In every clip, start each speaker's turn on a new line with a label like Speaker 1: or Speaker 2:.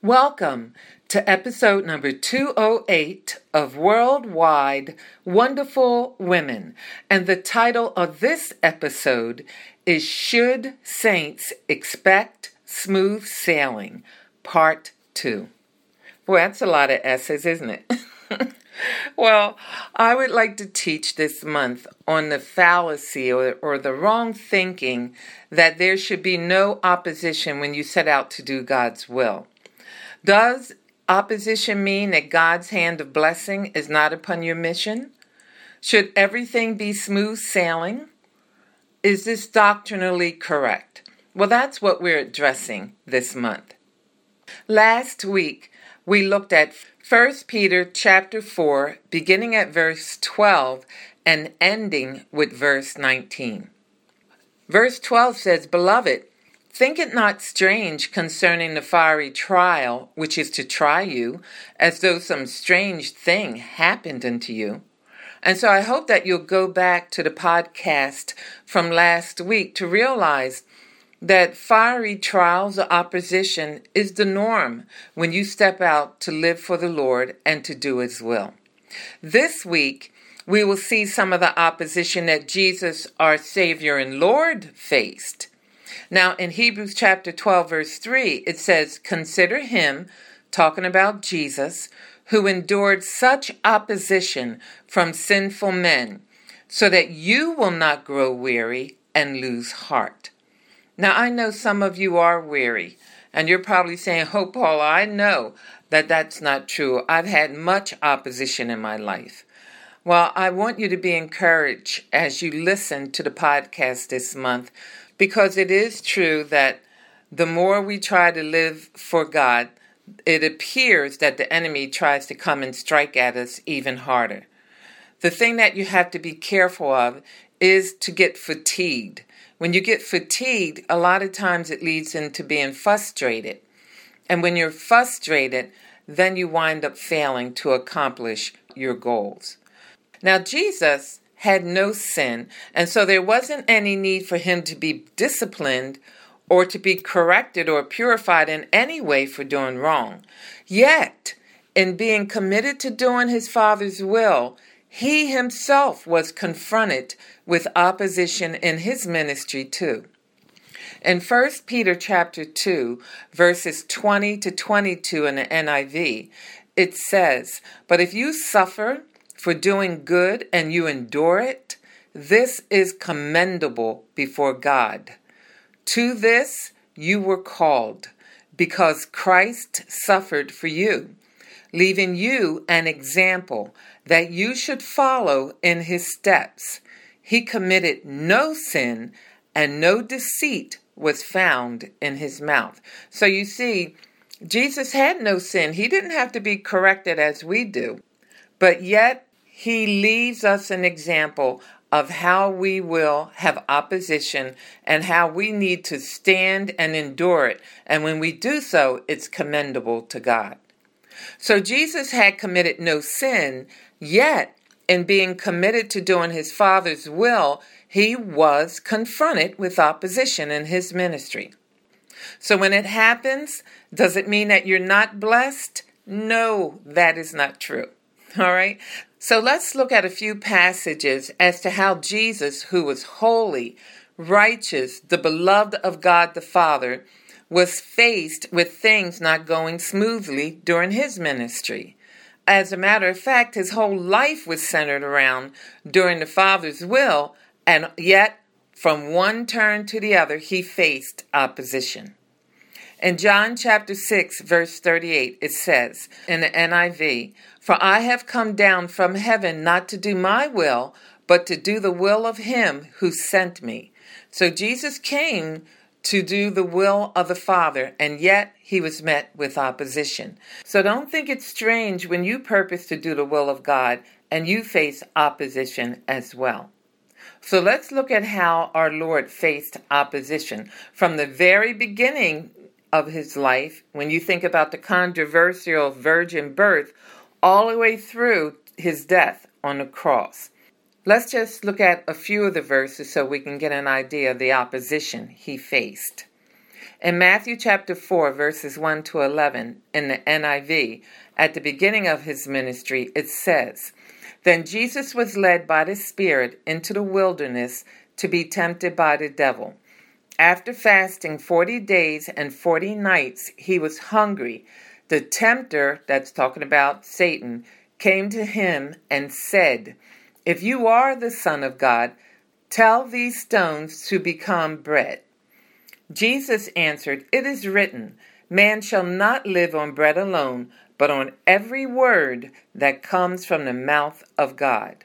Speaker 1: Welcome to episode number 208 of Worldwide Wonderful Women. And the title of this episode is Should Saints Expect Smooth Sailing? Part 2. Boy, that's a lot of S's, isn't it? well, I would like to teach this month on the fallacy or, or the wrong thinking that there should be no opposition when you set out to do God's will. Does opposition mean that God's hand of blessing is not upon your mission? Should everything be smooth sailing? Is this doctrinally correct? Well, that's what we're addressing this month. Last week, we looked at 1 Peter chapter 4, beginning at verse 12 and ending with verse 19. Verse 12 says, Beloved, Think it not strange concerning the fiery trial which is to try you, as though some strange thing happened unto you. And so I hope that you'll go back to the podcast from last week to realize that fiery trials or opposition is the norm when you step out to live for the Lord and to do His will. This week, we will see some of the opposition that Jesus, our Savior and Lord, faced. Now, in Hebrews chapter 12, verse 3, it says, Consider him, talking about Jesus, who endured such opposition from sinful men, so that you will not grow weary and lose heart. Now, I know some of you are weary, and you're probably saying, Oh, Paul, I know that that's not true. I've had much opposition in my life. Well, I want you to be encouraged as you listen to the podcast this month because it is true that the more we try to live for God, it appears that the enemy tries to come and strike at us even harder. The thing that you have to be careful of is to get fatigued. When you get fatigued, a lot of times it leads into being frustrated. And when you're frustrated, then you wind up failing to accomplish your goals. Now, Jesus had no sin, and so there wasn't any need for him to be disciplined or to be corrected or purified in any way for doing wrong. Yet, in being committed to doing his Father's will, he himself was confronted with opposition in his ministry too. In 1 Peter chapter 2, verses 20 to 22 in the NIV, it says, But if you suffer for doing good and you endure it, this is commendable before God. To this you were called, because Christ suffered for you, leaving you an example that you should follow in his steps. He committed no sin, and no deceit was found in his mouth. So you see, Jesus had no sin. He didn't have to be corrected as we do. But yet, he leaves us an example of how we will have opposition and how we need to stand and endure it. And when we do so, it's commendable to God. So Jesus had committed no sin, yet in being committed to doing his Father's will, he was confronted with opposition in his ministry. So when it happens, does it mean that you're not blessed? No, that is not true. All right. So let's look at a few passages as to how Jesus, who was holy, righteous, the beloved of God the Father, was faced with things not going smoothly during his ministry. as a matter of fact, his whole life was centered around doing the Father's will, and yet, from one turn to the other, he faced opposition. In John chapter 6, verse 38, it says in the NIV, For I have come down from heaven not to do my will, but to do the will of him who sent me. So Jesus came to do the will of the Father, and yet he was met with opposition. So don't think it's strange when you purpose to do the will of God and you face opposition as well. So let's look at how our Lord faced opposition. From the very beginning of his life, when you think about the controversial virgin birth, all the way through his death on the cross. Let's just look at a few of the verses so we can get an idea of the opposition he faced. In Matthew chapter 4, verses 1 to 11, in the NIV, at the beginning of his ministry, it says, Then Jesus was led by the Spirit into the wilderness to be tempted by the devil. After fasting 40 days and 40 nights, he was hungry. The tempter, that's talking about Satan, came to him and said, If you are the Son of God, tell these stones to become bread. Jesus answered, It is written, Man shall not live on bread alone, but on every word that comes from the mouth of God.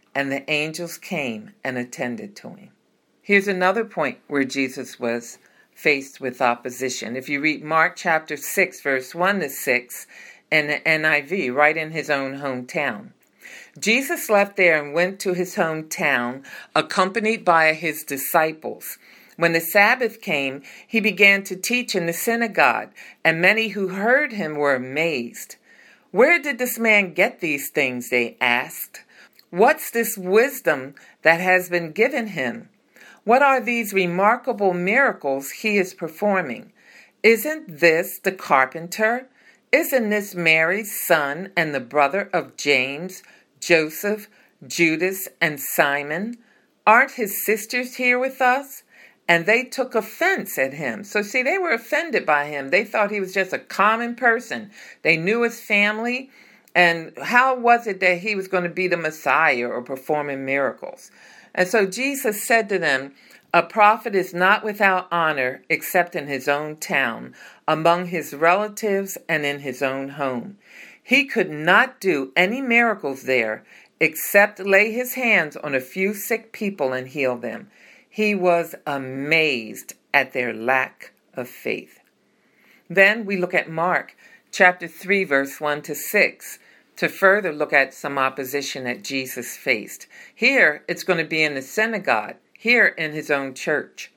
Speaker 1: and the angels came and attended to him. Here's another point where Jesus was faced with opposition. If you read Mark chapter 6, verse 1 to 6, in the NIV, right in his own hometown. Jesus left there and went to his hometown, accompanied by his disciples. When the Sabbath came, he began to teach in the synagogue, and many who heard him were amazed. Where did this man get these things? They asked. What's this wisdom that has been given him? What are these remarkable miracles he is performing? Isn't this the carpenter? Isn't this Mary's son and the brother of James, Joseph, Judas, and Simon? Aren't his sisters here with us? And they took offense at him. So, see, they were offended by him. They thought he was just a common person. They knew his family and how was it that he was going to be the Messiah or performing miracles? And so Jesus said to them, A prophet is not without honor except in his own town, among his relatives, and in his own home. He could not do any miracles there except lay his hands on a few sick people and heal them. He was amazed at their lack of faith. Then we look at Mark chapter 3, verse 1 to 6, to further look at some opposition that Jesus faced. Here, it's going to be in the synagogue, here in his own church.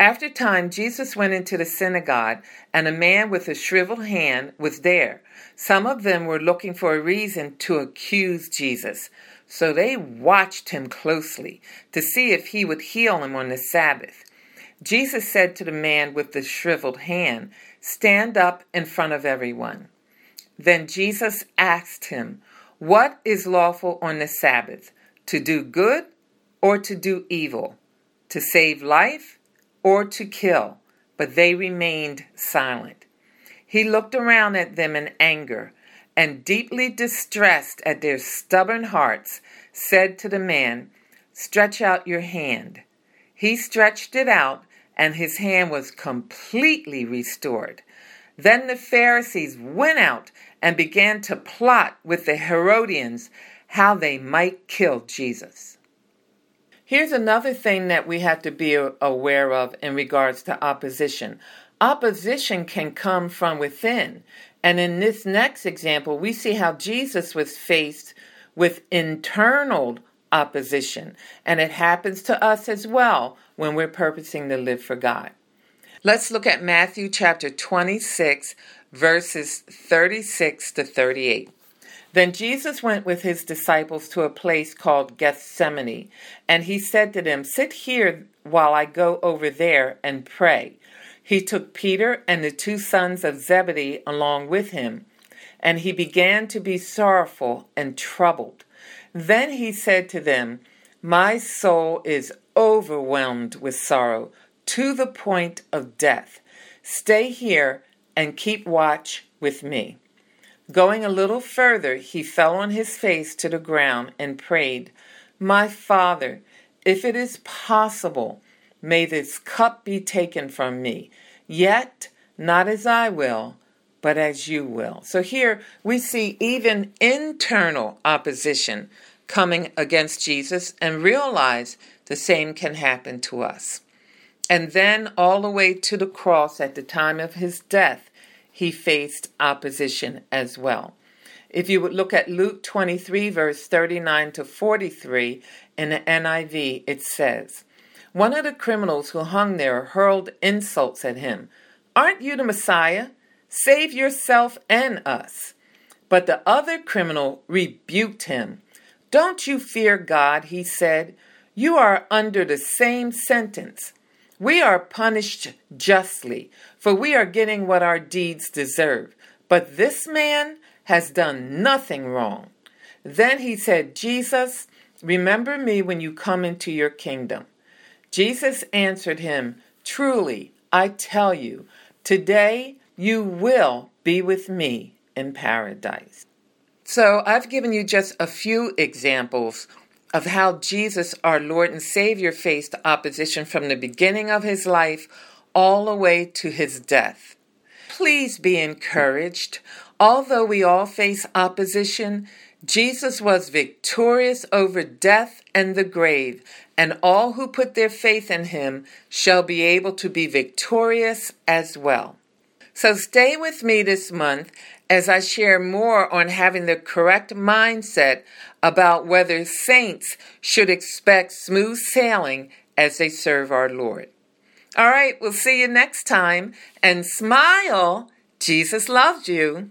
Speaker 1: After time, Jesus went into the synagogue, and a man with a shriveled hand was there. Some of them were looking for a reason to accuse Jesus, so they watched him closely to see if he would heal him on the Sabbath. Jesus said to the man with the shriveled hand, Stand up in front of everyone. Then Jesus asked him, What is lawful on the Sabbath? To do good or to do evil? To save life or to kill? But they remained silent. He looked around at them in anger and, deeply distressed at their stubborn hearts, said to the man, Stretch out your hand. He stretched it out and his hand was completely restored. Then the Pharisees went out and began to plot with the Herodians how they might kill Jesus. Here's another thing that we have to be aware of in regards to opposition. Opposition can come from within. And in this next example, we see how Jesus was faced with internal opposition. And it happens to us as well when we're purposing to live for God. Let's look at Matthew chapter 26, verses 36 to 38. Then Jesus went with his disciples to a place called Gethsemane, and he said to them, Sit here while I go over there and pray. He took Peter and the two sons of Zebedee along with him, and he began to be sorrowful and troubled. Then he said to them, My soul is overwhelmed with sorrow to the point of death. Stay here and keep watch with me. Going a little further, he fell on his face to the ground and prayed, My Father, if it is possible, may this cup be taken from me, yet not as I will, but as you will. So here we see even internal opposition coming against Jesus and realize the same can happen to us. And then all the way to the cross at the time of his death, he faced opposition as well. If you would look at Luke 23, verse 39 to 43 in the NIV, it says, One of the criminals who hung there hurled insults at him. Aren't you the Messiah? Save yourself and us. But the other criminal rebuked him. Don't you fear God, he said. You are under the same sentence. We are punished justly, for we are getting what our deeds deserve. But this man has done nothing wrong. Then he said, Jesus, remember me when you come into your kingdom. Jesus answered him, Truly, I tell you, today you will be with me in paradise. So I've given you just a few examples of how Jesus, our Lord and Savior, faced opposition from the beginning of his life all the way to his death. Please be encouraged. Although we all face opposition, Jesus was victorious over death and the grave, and all who put their faith in him shall be able to be victorious as well. So stay with me this month as I share more on having the correct mindset about whether saints should expect smooth sailing as they serve our Lord. All right, we'll see you next time and smile. Jesus loves you.